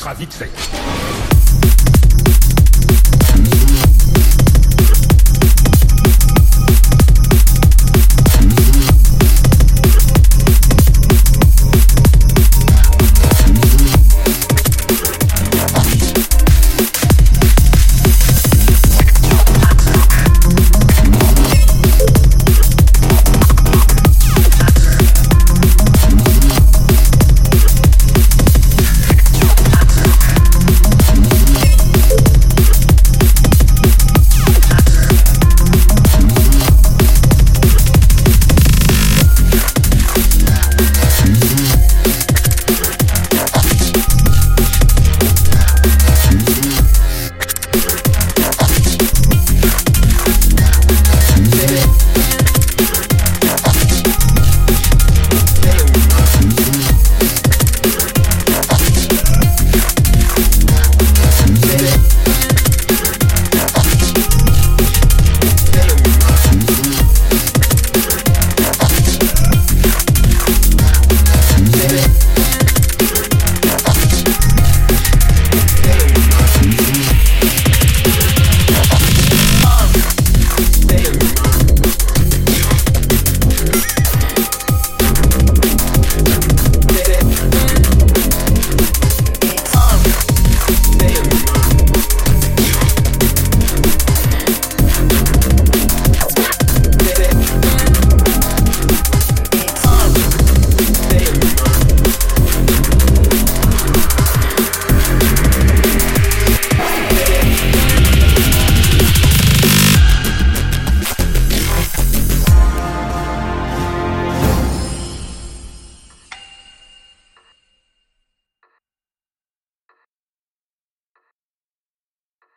Sera vite fait.